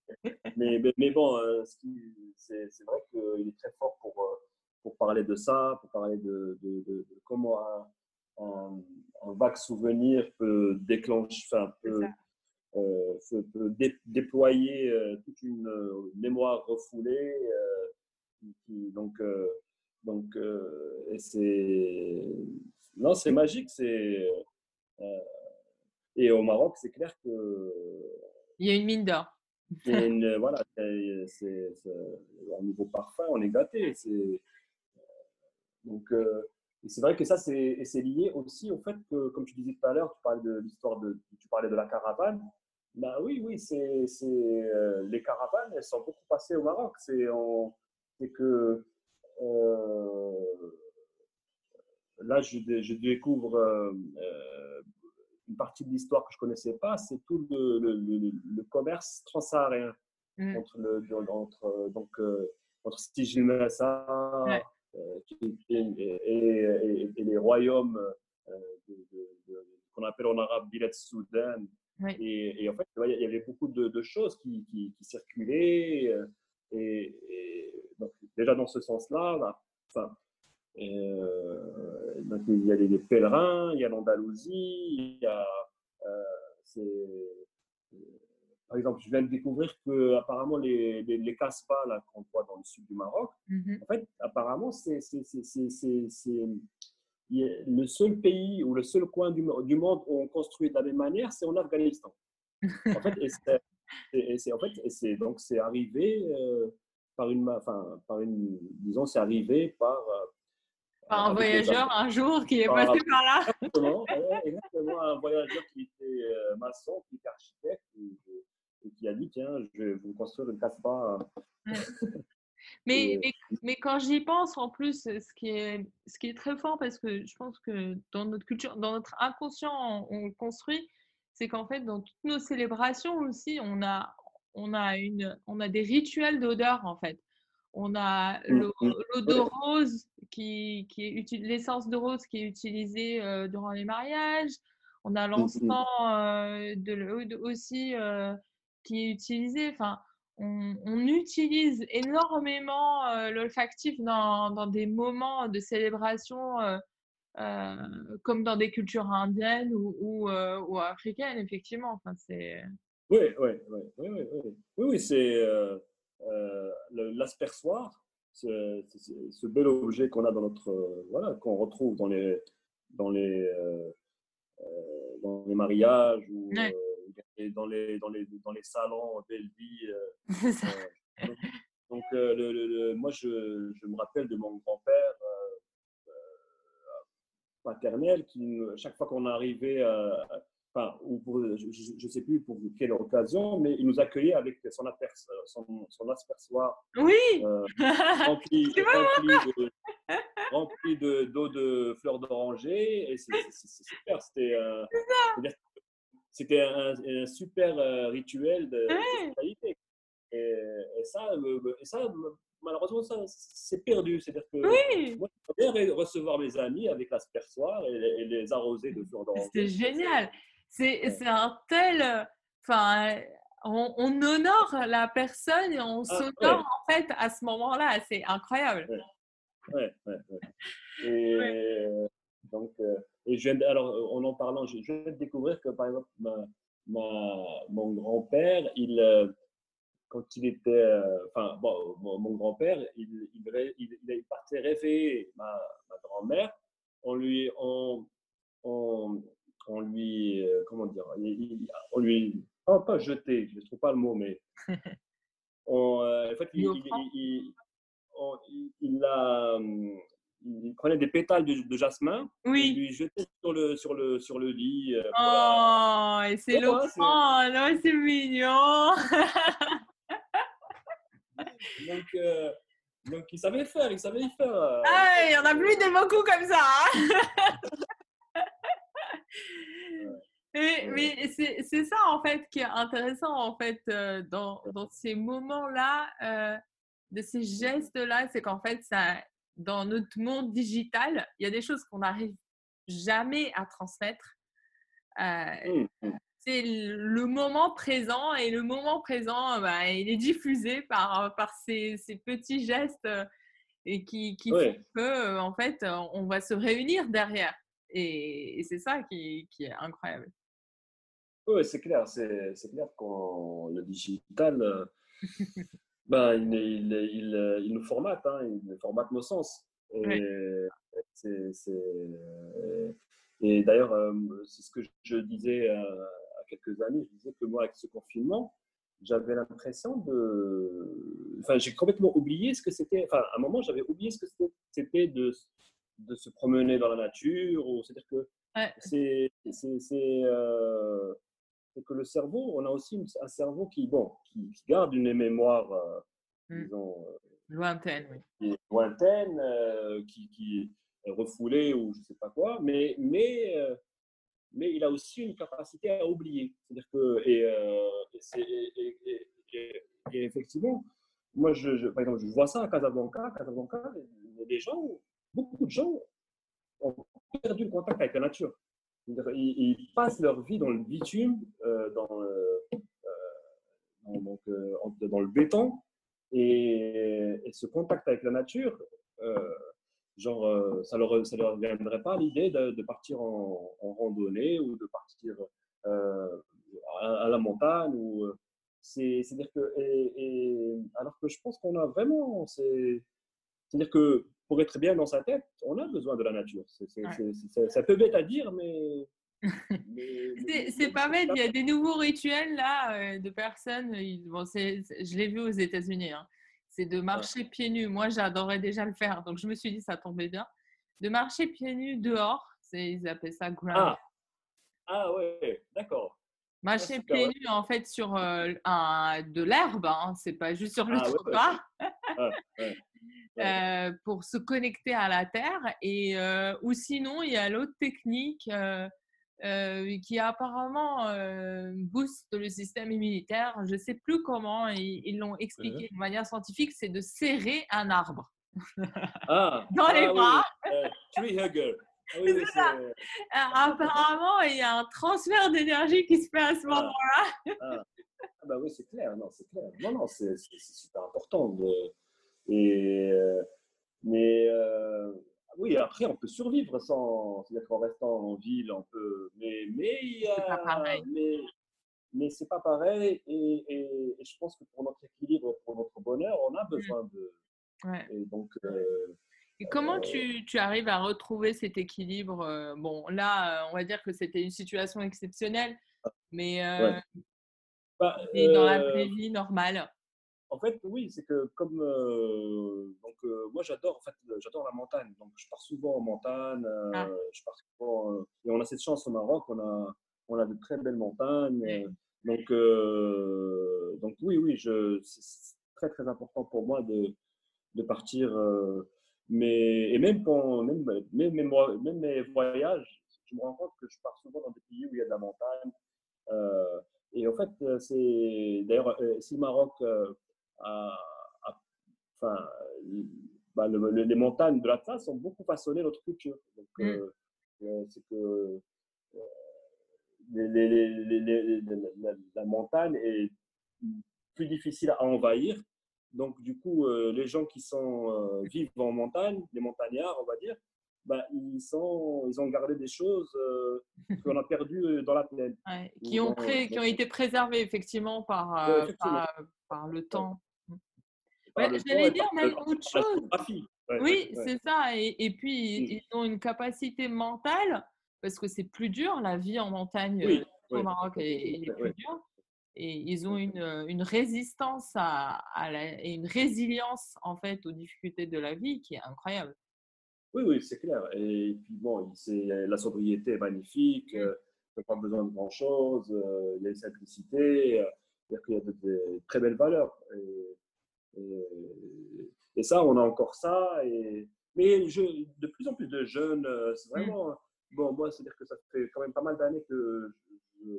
mais, mais, bon, euh, c'est vrai qu'il est très fort pour, euh, pour parler de ça, pour parler de, de, de, comment un, un, vague souvenir peut déclencher, enfin, peut, euh, peut déployer toute une mémoire refoulée. Qui, donc, donc c'est non, c'est magique, c'est et au Maroc, c'est clair que. Il y a une mine d'or. voilà, c'est, au niveau parfum, on est gâté. C'est, donc, euh, c'est vrai que ça, c'est, c'est lié aussi au fait que, comme tu disais tout à l'heure, tu parlais de l'histoire de, tu parlais de la caravane. Ben oui, oui, c'est, c'est euh, les caravanes, elles sont beaucoup passées au Maroc. C'est, c'est que euh, là, je, je découvre une partie de l'histoire que je connaissais pas, c'est tout le, le, le, commerce transsaharien mmh. entre, le, entre, donc, euh, entre ouais. euh, et, et, les royaumes euh, qu'on appelle en arabe Bilet Soudan. Et, et, en fait, il y avait beaucoup de, de choses qui, qui, qui circulaient. Euh, et, donc, déjà dans ce sens-là, bah, enfin, euh, donc, il y a les, pèlerins, il y a l'Andalousie, il y a. Euh, par exemple, je viens de découvrir que apparemment les, les, les Casbah qu'on voit dans le sud du Maroc, mm-hmm. en fait, apparemment, c'est le seul pays ou le seul coin du, du, monde où on construit de la même manière, c'est en Afghanistan. en fait, et c'est en fait, donc c'est arrivé euh, par une, enfin, par une, disons, c'est arrivé par un voyageur un jour qui est passé par là. Exactement, exactement, un voyageur qui était euh, maçon, qui était architecte et, qui a dit tiens, je vais vous construire une casse-pas. Mais, mais, mais, quand j'y pense, en plus, ce qui, est, ce qui est très fort, parce que je pense que dans notre culture, dans notre inconscient, on, construit, c'est qu'en fait, dans toutes nos célébrations aussi, on a, on a, une, on a des rituels d'odeur, en fait. On a mmh, l'eau mmh. de rose, qui, qui est l'essence de rose qui est utilisée euh, durant les mariages. On a mmh, l'encens euh, de, aussi euh, qui est utilisé. Enfin, on, on utilise énormément l'olfactif dans, dans, des moments de célébration. comme dans des cultures indiennes ou, ou, ou africaines, effectivement. Enfin, c'est... Oui, oui, oui, oui, oui, oui, oui, c'est euh, l'aspersoir, ce, ce, bel objet qu'on a dans notre, voilà, qu'on retrouve dans les, dans les, euh, euh, dans les mariages ou dans, les, dans, les, dans les salons belle vie. donc, le, moi, je, je, me rappelle de mon grand-père paternelle qui, chaque fois qu'on arrivait, euh, enfin, ou pour, je ne sais plus pour quelle occasion, mais il nous accueillait avec son, son, son aspersoir oui. euh, rempli, rempli, de, rempli de, d'eau de fleurs d'oranger. Et c'est, super. C'était, euh, c'était un, un, super euh, rituel de, Ouais. de qualité. Et, et ça, et ça, malheureusement, ça, c'est perdu. C'est-à-dire que Oui, moi, bien recevoir mes amis avec l'aspersoir et, les- et les arroser de d'oranger. c'était génial. C'est Ouais. c'est un tel. Enfin, on, on honore la personne et on Ah, s'honore ouais. en fait à ce moment-là. C'est incroyable. Ouais, ouais, ouais. Et donc, euh, et je viens de- alors, euh, en en parlant, je, je viens de découvrir que, par exemple, ma, ma- mon grand-père, il, euh, quand il était, euh, enfin, bon, mon, mon grand-père, il, il, il, il partait réveiller ma, ma grand-mère. On lui, on, on, on lui, euh, comment dire, il- on lui, pas, pas jeté, je ne trouve pas le mot, mais on, euh, en fait, il- il a, hum, il prenait des pétales de, de jasmin, Oui. lui jetait sur le, sur le, sur le lit. euh, Oh, et c'est Ouais, ouais, c'est-. Oh, mignon. Donc, euh, donc, il savait faire, il savait faire. euh, Ah, il y en a plus des beaucoup comme ça. hein. Et- mais c'est c'est ça en fait qui est intéressant en fait dans, dans ces moments-là, de ces gestes-là, c'est qu'en fait ça, dans notre monde digital, il y a des choses qu'on n'arrive jamais à transmettre. Euh, hum, hum. c'est le moment présent et le moment présent, bah, il est diffusé par, par ces, ces petits gestes euh, et qui, qui Ouais. font que euh, en fait on va se réunir derrière. Et, et c'est ça qui, qui est incroyable. Oui, c'est clair, c'est clair qu'on le digital, ben, il, il, il, euh, il nous formate, hein, il formate nos sens. Et, c'est- c'est, euh, et d'ailleurs, euh, c'est ce que je disais à, à quelques amis, je disais que moi, avec ce confinement, j'avais l'impression de... Enfin, j'ai complètement oublié ce que c'était... Enfin, à un moment, j'avais oublié ce que c'était- c'était de, de se promener dans la nature, ou c'est-à-dire que Ouais. c'est... c'est- c'est, euh, c'est que le cerveau, on a aussi un cerveau qui, bon, qui, garde une mémoire, euh, Mm. disons, euh, Lointaine, oui. qui est lointaine, euh, qui, qui est refoulée ou je ne sais pas quoi, mais, mais, euh, mais il a aussi une capacité à oublier. C'est-à-dire que, et, et, et- effectivement, moi, je, je- par exemple, je vois ça à Casablanca. Casablanca, les gens, beaucoup de gens ont perdu le contact avec la nature. Ils, passent leur vie dans le bitume, euh, dans, le- euh, euh, dans le béton, et, et ce contact avec la nature, genre, ça leur, ça leur viendrait pas l'idée de, partir en, randonnée ou de partir à, la montagne. C'est-à-dire que, et, alors que je pense qu'on a vraiment, c'est, c'est-à-dire que pour être bien dans sa tête, on a besoin de la nature. C'est, Ouais. c'est, c'est- c'est- c'est un peu bête à dire, mais. C'est pas bête, il y a des nouveaux rituels là euh, de personnes. ils- Bon, je l'ai vu aux États-Unis. hein. C'est de marcher pieds nus. Moi, j'adorais déjà le faire, donc je me suis dit ça tombait bien. De marcher pieds nus dehors, ils appellent ça ground. Ah, ah ouais, d'accord. marcher super, pieds ouais. nus en fait sur euh, un, de l'herbe, hein, c'est pas juste sur le Ah, trottoir. Ouais. euh, pour se connecter à la Terre. Et, euh, ou sinon, il y a l'autre technique euh, qui apparemment booste le système immunitaire. Je ne sais plus comment ils l'ont expliqué de manière scientifique, c'est de serrer un arbre. Ah, Dans les ah, bras. oui, tree hugger. Oui, oui, C'est ça. c'est- apparemment, il y a un transfert d'énergie qui se fait à ce Ah. moment-là. Ah, ah bah oui, c'est clair, non, c'est clair. Non, non, c'est super important. De... Et, euh, mais euh, oui, après, on peut survivre sans, c'est-à-dire qu'en restant en ville, on peut. Mais, mais il y a. C'est pas pareil. Mais, mais c'est pas pareil. Et, et- et je pense que pour notre équilibre, pour notre bonheur, on a besoin de. Ouais. Et donc, euh, Et comment Euh, tu, tu arrives à retrouver cet équilibre Bon, là, on va dire que c'était une situation exceptionnelle, mais, euh, Ouais. bah, dans la vraie vie normale. En fait, oui, c'est que comme euh, donc euh, moi j'adore en fait j'adore la montagne, donc je pars souvent en montagne, euh, Ah. je pars souvent, et on a cette chance au Maroc, on a on a de très belles montagnes, Oui. donc euh, donc oui oui je c'est très très important pour moi de de partir, euh, mais et même pour même même mes même mes voyages, je me rends compte que je pars souvent dans des pays où il y a de la montagne. euh, et en fait, euh, c'est d'ailleurs euh, si le Maroc enfin, bah, le- le- les montagnes de l'Atlas sont beaucoup façonné notre culture. Donc, Mm. euh, euh, c'est que euh, les- les- les- la, la montagne est plus difficile à envahir. Donc, du coup, euh, les gens qui sont, vivent en montagne, les montagnards, on va dire, bah, ils, sont, ils ont gardé des choses qu'on a perdues dans la plaine. Ouais, Ou qui, ont pré- qui ont été préservés effectivement par, Ouais, effectivement. par, par le temps. Ouais, J'allais dire même autre chose. Ouais, Oui, ouais. c'est ça. Et, et puis, Mm. ils, ont une capacité mentale, parce que c'est plus dur, la vie en montagne Oui, euh, au Maroc est, plus dure. Et ils ont une, euh, une résistance à, à la- et une résilience en fait aux difficultés de la vie qui est incroyable. Oui, oui, c'est clair. Et puis bon, la sobriété est magnifique, Mm. euh, pas besoin de grand-chose, euh, il y a une simplicité, euh, c'est-à-dire qu'il y a de, de très belles valeurs. Et, et- et ça, on a encore ça. Et, mais je, de plus en plus de jeunes, euh, c'est vraiment... Bon, moi, c'est-à-dire que ça fait quand même pas mal d'années que je,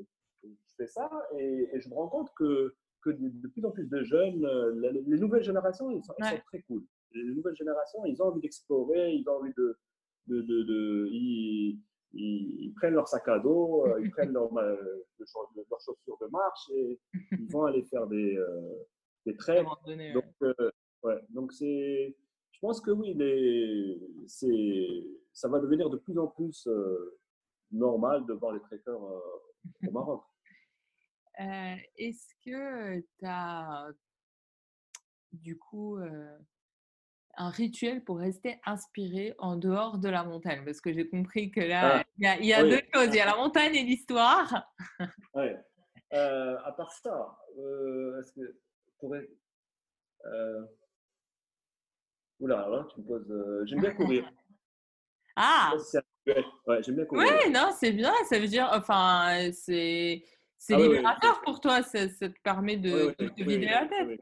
fais ça et, et je me rends compte que, que de, plus en plus de jeunes, euh, les nouvelles générations, ils sont, très cool. Les nouvelles générations, ils ont envie d'explorer, ils ont envie de... de, de, de- ils, ils, ils prennent leur sac à dos, euh, ils prennent leur, leurs chaussures de marche et ils vont aller faire des, euh, des donné, Donc, euh, ouais, donc c'est, je pense que oui, les, c'est, ça va devenir de plus en plus euh, normal de voir les trekkers euh, au Maroc. Est-ce que tu as du coup un rituel pour rester inspiré en dehors de la montagne? Parce que j'ai compris que là, Ah, il y a, il y a oui. deux choses. Il y a la montagne et l'histoire. Ouais. Euh, à part ça, euh, est-ce que pourrait. Euh... Oula, alors là, tu me poses. euh, J'aime bien courir. Ah, si. Ouais, j'aime bien courir. ouais, non, c'est bien. Ça veut dire, enfin, c'est c'est Ah ouais, ouais, libérateur pour toi. Ça, ça te permet de, de te vider la tête.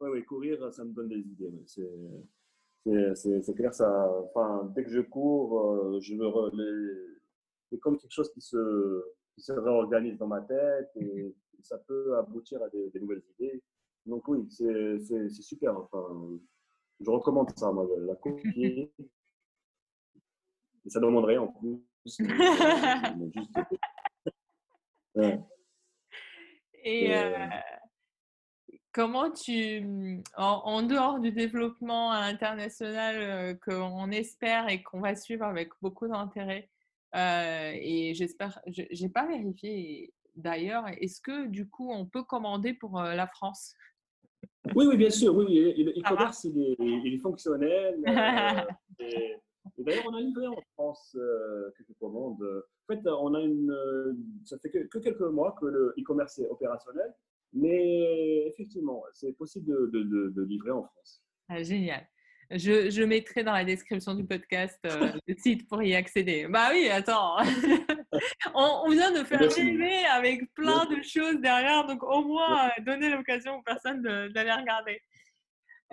ouais, ouais, courir, ça me donne des idées. C'est, c'est, clair, ça, enfin, dès que je cours, euh, je me re- c'est comme quelque chose qui se, qui se réorganise dans ma tête et ça peut aboutir à des, des nouvelles idées. Donc oui, c'est, super. Enfin, je recommande ça, moi, la. Et ça ne demande rien en plus. Euh, Ouais. Et Et, euh, comment tu, en, en dehors du développement international euh, qu'on espère et qu'on va suivre avec beaucoup d'intérêt, euh, et j'espère, je n'ai pas vérifié d'ailleurs, est-ce que du coup on peut commander pour euh, la France? Oui, oui, bien sûr. Oui, oui. Le e-commerce, il est, il est fonctionnel. euh, et, et d'ailleurs, on a livré en France euh, quelques commandes. En fait, on a une. euh, Ça fait que, que quelques mois que le e-commerce est opérationnel, mais effectivement, c'est possible de, de, de, de livrer en France. Ah, Génial. Je, je mettrai dans la description du podcast euh, le site pour y accéder. Bah oui, attends. on, on vient de faire rêver avec plein de choses derrière, donc au moins euh, donner l'occasion aux personnes d'aller regarder.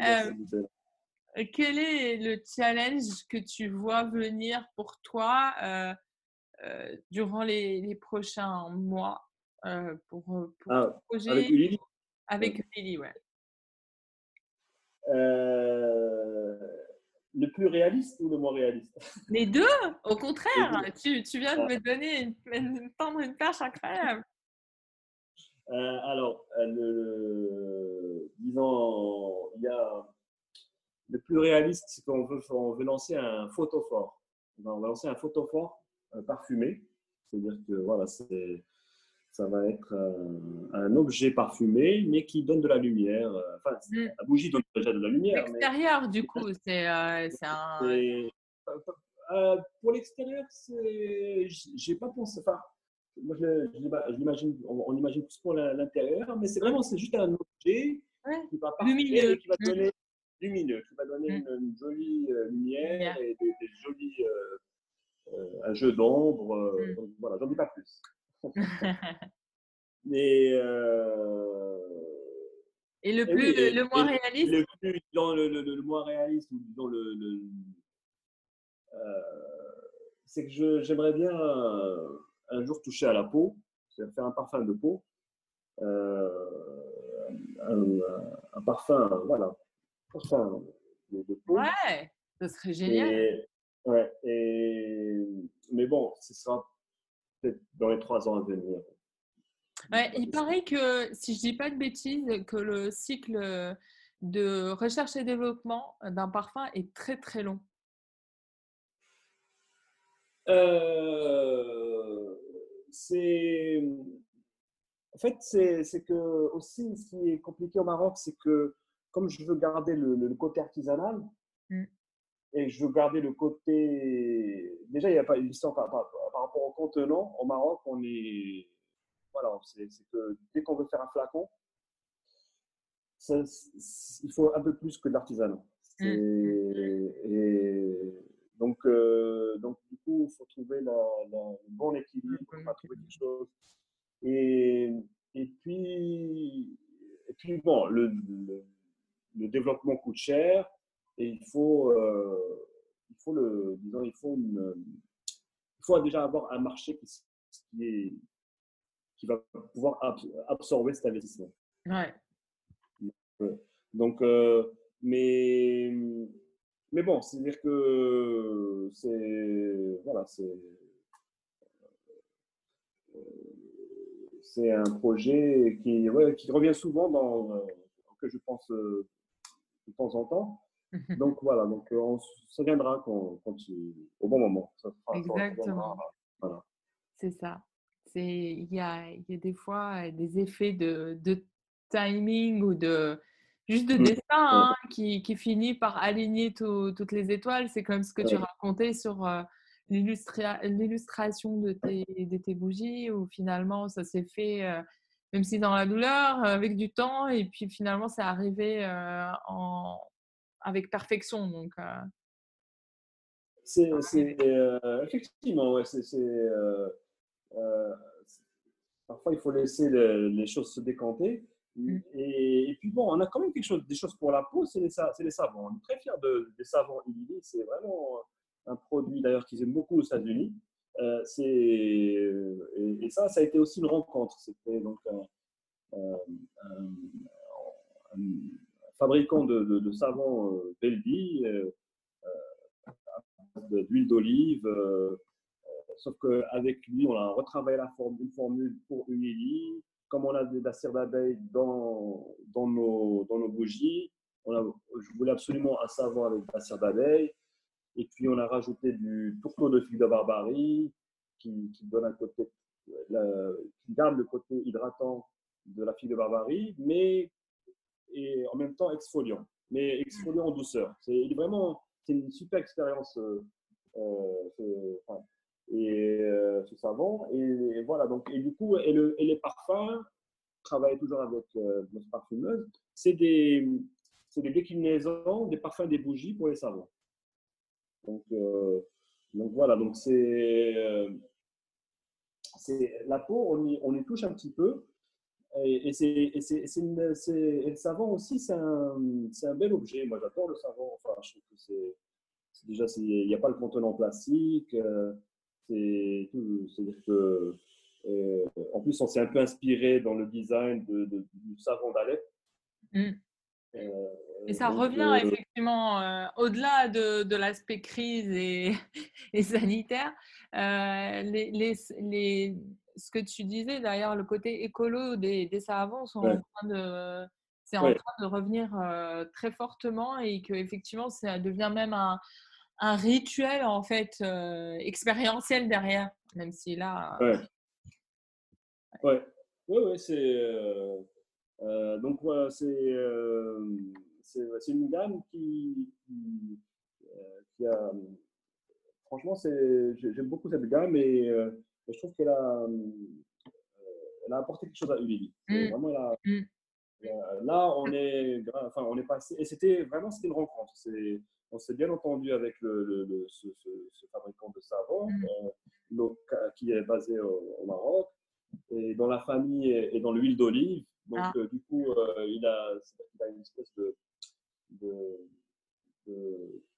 Euh, quel est le challenge que tu vois venir pour toi euh, durant les, les prochains mois pour, pour Ah, projet? avec Ulili avec Lily, ouais. Euh, Le plus réaliste ou le moins réaliste? Les deux, au contraire, tu, tu viens de Ah. me donner une, une- tendre une perche incroyable. Euh, alors, euh, le, disons, il y a le plus réaliste, c'est qu'on veut, on veut lancer un photophore. On va lancer un photophore euh, parfumé. C'est-à-dire que voilà, c'est, ça va être un, un objet parfumé, mais qui donne de la lumière. Euh, Enfin, Mm. la bougie donne déjà de la lumière, mais L'extérieur, du coup, c'est euh, un. c'est- euh, pour l'extérieur, c'est, j'ai pas pensé. Enfin, moi, je, je on, on imagine plus pour l'intérieur, mais c'est vraiment, c'est juste un objet qui va lumineux. qui va mmh. donner lumineux, qui va donner mmh. une, jolie lumière, et des, jolis un jeu d'ombre. Mmh. Voilà, j'en dis pas plus. Mais et le plus, le moins réaliste? Le plus, dans le, le, moins réaliste ou dans le, c'est que j'aimerais bien un jour toucher à la peau, faire un parfum de peau. Euh, un, parfum, voilà, parfum de, peau. Ouais, ce serait génial. ouais, et, mais bon, ce sera dans les trois ans à venir. Ouais, il paraît que, si je dis pas de bêtises, que le cycle de recherche et développement d'un parfum est très très long. Euh, c'est en fait, c'est que aussi ce qui est compliqué au Maroc, c'est que comme je veux garder le, côté artisanal mmh. et je veux garder le côté. Déjà, il n'y a pas une histoire par, rapport au contenant. Au Maroc, on est. Voilà, c'est que dès qu'on veut faire un flacon, il faut un peu plus que de l'artisanat. Mmh. Et donc, euh, donc, du coup, il faut trouver le bon équilibre, il faut trouver quelque chose. Et, et, puis, et puis, bon, le, le, développement coûte cher et il faut, euh, il faut, le, disons, il faut, une, faut déjà avoir un marché qui, qui, est, qui va pouvoir absorber cet investissement. Ouais. Donc, euh, mais mais bon, c'est-à-dire que c'est voilà, c'est c'est un projet qui, ouais, qui revient souvent dans que je pense euh, de temps en temps. Donc voilà, donc on, ça viendra quand, quand au bon moment. Ça Exactement. voilà. C'est ça. C'est il y a, y a des fois des effets de, de timing ou de juste de mmh. dessin hein, qui, qui, finit par aligner toutes les étoiles. C'est comme ce que tu racontais sur euh, l'illustration de tes, de tes bougies, où finalement ça s'est fait, euh, même si dans la douleur, avec du temps, et puis finalement c'est arrivé euh, en, avec perfection. Donc, c'est effectivement, ouais, c'est parfois il faut laisser les choses se décanter. Mm. Et, puis bon, on a quand même quelque chose, des choses pour la peau, c'est les, les, savons. On est très fiers de, des savons Illy. C'est vraiment un produit d'ailleurs qu'ils aiment beaucoup aux États-Unis. Euh, et, ça, ça a été aussi une rencontre. C'était donc un, fabricant de, de, de savon euh, Beldi, euh, d'huile d'olive. sauf qu'avec lui, on a retravaillé la formule pour une Illy comme on a de la cire d'abeille dans, nos, bougies, on a, je voulais absolument un savon avec de la cire d'abeille. Et puis, on a rajouté du tourteau de figue de barbarie qui, donne garde le côté hydratant de la figue de barbarie, mais et en même temps exfoliant, mais exfoliant en douceur. C'est vraiment c'est une super expérience. Euh, euh, et euh, ce savon. Et, voilà, donc, et du coup, et, le, et les parfums, travailler toujours avec notre parfumeuse, c'est des, des déclinaisons des parfums des bougies pour les savons. Donc, donc voilà, donc c'est c'est la peau, on y, on y touche un petit peu. Et, et, c'est, le savon aussi, c'est un, un, bel objet. Moi, j'adore le savon. Enfin, je trouve que c'est, déjà, il n'y a pas le contenant plastique. C'est-à-dire que, euh, en plus, on s'est un peu inspiré dans le design de, du savon d'Alep. Mm. Euh, et ça revient euh, effectivement au-delà de, de l'aspect crise et, et sanitaire. Les, les, les, ce que tu disais d'ailleurs, le côté écolo des, des savons sont en train de, c'est en train de revenir très fortement et que effectivement ça devient même un, un rituel en fait euh, expérientiel derrière, même si là. Ouais. Ouais, ouais, ouais c'est. Euh, euh, donc voilà, c'est c'est une gamme qui, qui, qui a. Franchement, j'aime beaucoup cette gamme et je trouve qu'elle a, elle a apporté quelque chose à Ulili. Mmh. Vraiment, elle a, mmh. là, on est, enfin, on est passé, et c'était vraiment c'était une rencontre. On s'est bien entendu avec le, ce, fabricant de savon mm. euh, qui est basé au, Maroc et dans la famille et, dans l'huile d'olive. Donc, ah. euh, du coup, euh, il, a, il, a, une espèce de, de,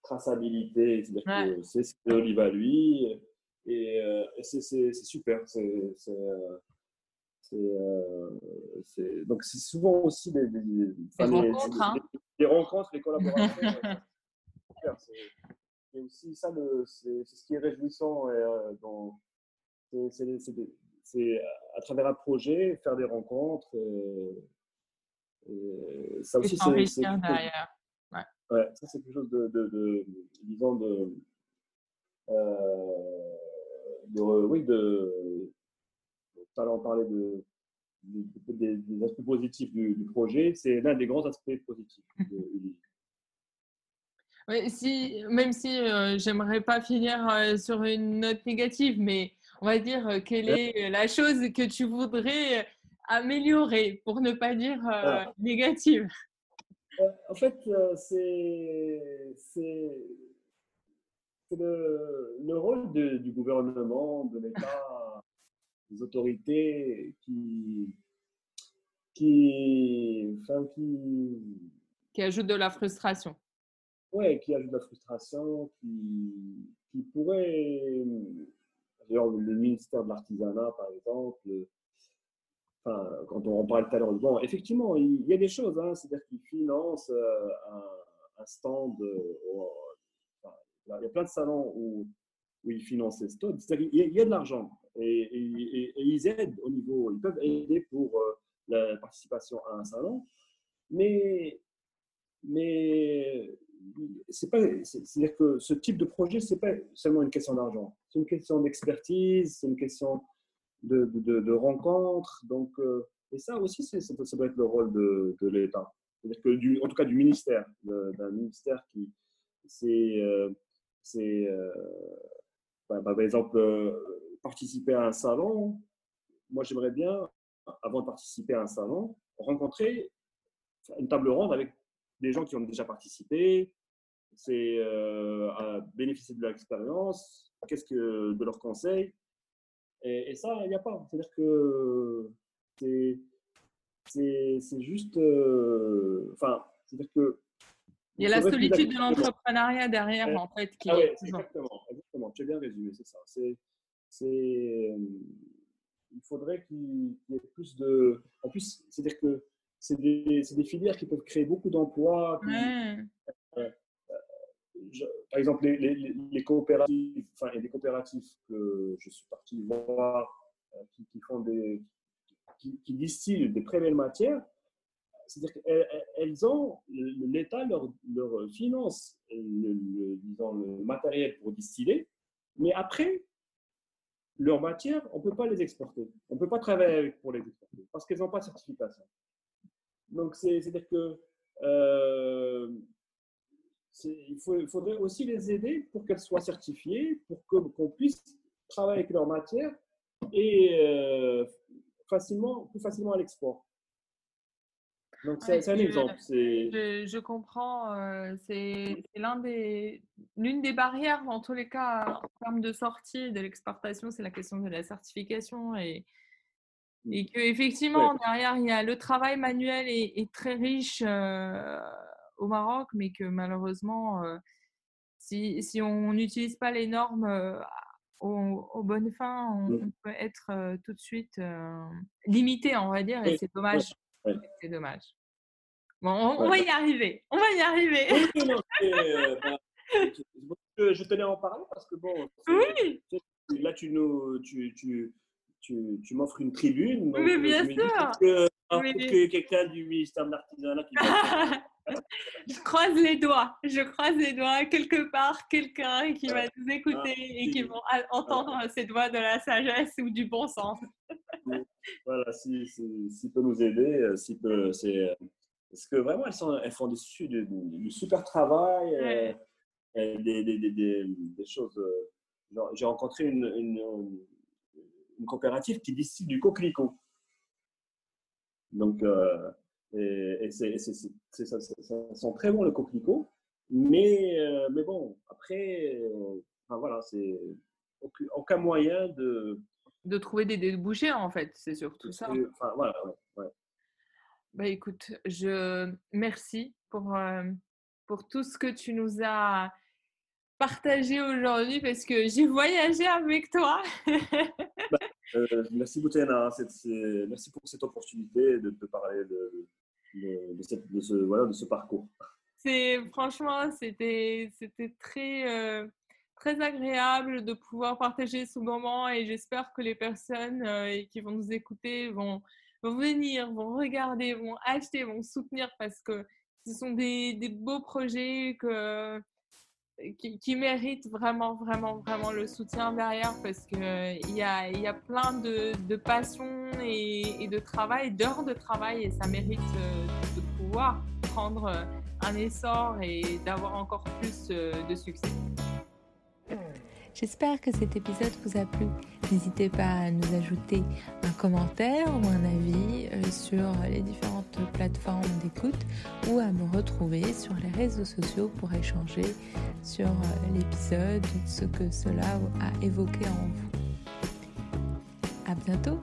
traçabilité, c'est-à-dire que c'est l'olive à lui et, c'est super. C'est donc c'est souvent aussi des, des, rencontres, hein. des, rencontres, des collaborations. c'est aussi ça, c'est ce qui est réjouissant. Euh, c'est à travers un projet, faire des rencontres. Et, ça aussi, c'est. derrière. Ouais. ouais. ça, c'est quelque chose de, de, de disons, de, euh, de, oui, de. Tout à l'heure, on parlait de, des, aspects positifs du, du projet. C'est l'un des grands aspects positifs de si, même si euh, j'aimerais pas finir euh, sur une note négative, mais on va dire euh, quelle est la chose que tu voudrais améliorer pour ne pas dire ah. négative? En fait, c'est le, le, rôle du gouvernement, de l'État, des autorités qui, qui, enfin, qui, qui ajoutent de la frustration ouais, qui ajoute de la frustration, qui, qui pourrait. D'ailleurs, le ministère de l'Artisanat, par exemple, enfin, quand on en parlait tout à l'heure, bon, effectivement, il, y a des choses, hein, c'est-à-dire qu'ils financent euh, un, un, stand. Euh, il y a plein de salons où, ils financent ces stands. C'est-à-dire qu'il y, a de l'argent et, ils aident au niveau, ils peuvent aider pour euh, la participation à un salon, mais mais c'est pas, c'est-à-dire que ce type de projet, c'est pas seulement une question d'argent, c'est une question d'expertise, c'est une question de, de, rencontre. Donc, euh, et ça aussi, ça doit être le rôle de, de l'État. C'est-à-dire que, du, en tout cas, du ministère, d'un ministère qui, c'est, euh, c'est euh, bah, bah, par exemple, participer à un salon. Moi, j'aimerais bien, avant de participer à un salon, rencontrer une table ronde avec des gens qui ont déjà participé, c'est euh, bénéficier de leur expérience, qu'est-ce que de leurs conseils. Et, ça, il n'y a pas. C'est-à-dire que c'est, c'est, juste. Euh, enfin, c'est-à-dire que. Il y a la solitude de l'entrepreneuriat derrière, en fait. Qui ah ouais, exactement, exactement. Tu as bien résumé, c'est ça. C'est, c'est, il faudrait qu'il y ait plus de. En plus, c'est-à-dire que c'est des, des, filières qui peuvent créer beaucoup d'emplois. Euh, euh, par exemple, les, les, coopératives, enfin, il y a des coopératives que je suis parti voir euh, qui, font des, qui, distillent des très belles matières. C'est-à-dire qu'elles ont, l'État leur, finance le, disons, le matériel pour distiller, mais après, leurs matières, on ne peut pas les exporter. On ne peut pas travailler avec pour les exporter parce qu'elles n'ont pas de certification. Donc, c'est-à-dire que euh, il, faudrait aussi les aider pour qu'elles soient certifiées, pour qu'on puisse travailler avec leur matière et euh, facilement, plus facilement à l'export. Donc, c'est un exemple. Je, je, comprends. Euh, c'est l'un des, l'une des barrières, en tous les cas, en termes de sortie de l'exportation, c'est la question de la certification. Et, Mmh. Et qu'effectivement, derrière, il y a le travail manuel est, très riche euh, au Maroc, mais que malheureusement, euh, si, si, on n'utilise pas les normes euh, aux, bonnes fins, on, mmh. peut être tout de suite limité, on va dire, et c'est dommage. C'est dommage. Bon, on, va y arriver. On va y arriver. Bah, je tenais à en parler parce que bon, oui. là tu nous, tu, tu, tu, tu m'offres une tribune. oui, bien sûr. Que, que quelqu'un du ministère de l'Artisanat qui Je croise les doigts. Je croise les doigts. Quelque part, quelqu'un qui va nous écouter ah, et qui va entendre ces doigts de la sagesse ou du bon sens. Voilà, s'il si, si, peut nous aider, euh, si peut, c'est euh, parce que vraiment elles, sont, elles font du, du, super travail, euh, des, des, des, des, choses. J'ai rencontré une, une une coopérative qui distille du coquelicot. Donc, euh, Et, c'est, ça, sent très bon le coquelicot. Mais, mais bon, après, enfin, voilà, c'est aucun moyen de. De trouver des débouchés, en fait, c'est surtout ça. Enfin, voilà, ouais, Bah, écoute, je merci pour, pour tout ce que tu nous as partagé aujourd'hui parce que j'ai voyagé avec toi. Bah, euh, merci Boutena, merci pour cette opportunité de te parler de, de, ce, voilà, de ce parcours. C'est franchement, c'était c'était très euh, très agréable de pouvoir partager ce moment et j'espère que les personnes euh, qui vont nous écouter vont, venir, vont regarder, vont acheter, vont soutenir parce que ce sont des, beaux projets qui, méritent vraiment, vraiment, vraiment le soutien derrière parce qu'il y a, plein de, passion et, de travail, d'heures de travail et ça mérite euh, de pouvoir prendre un essor et d'avoir encore plus euh, de succès. J'espère que cet épisode vous a plu. N'hésitez pas à nous ajouter un commentaire ou un avis euh, sur les différentes plateformes d'écoute ou à me retrouver sur les réseaux sociaux pour échanger sur euh, l'épisode, ce que cela a évoqué en vous. À bientôt!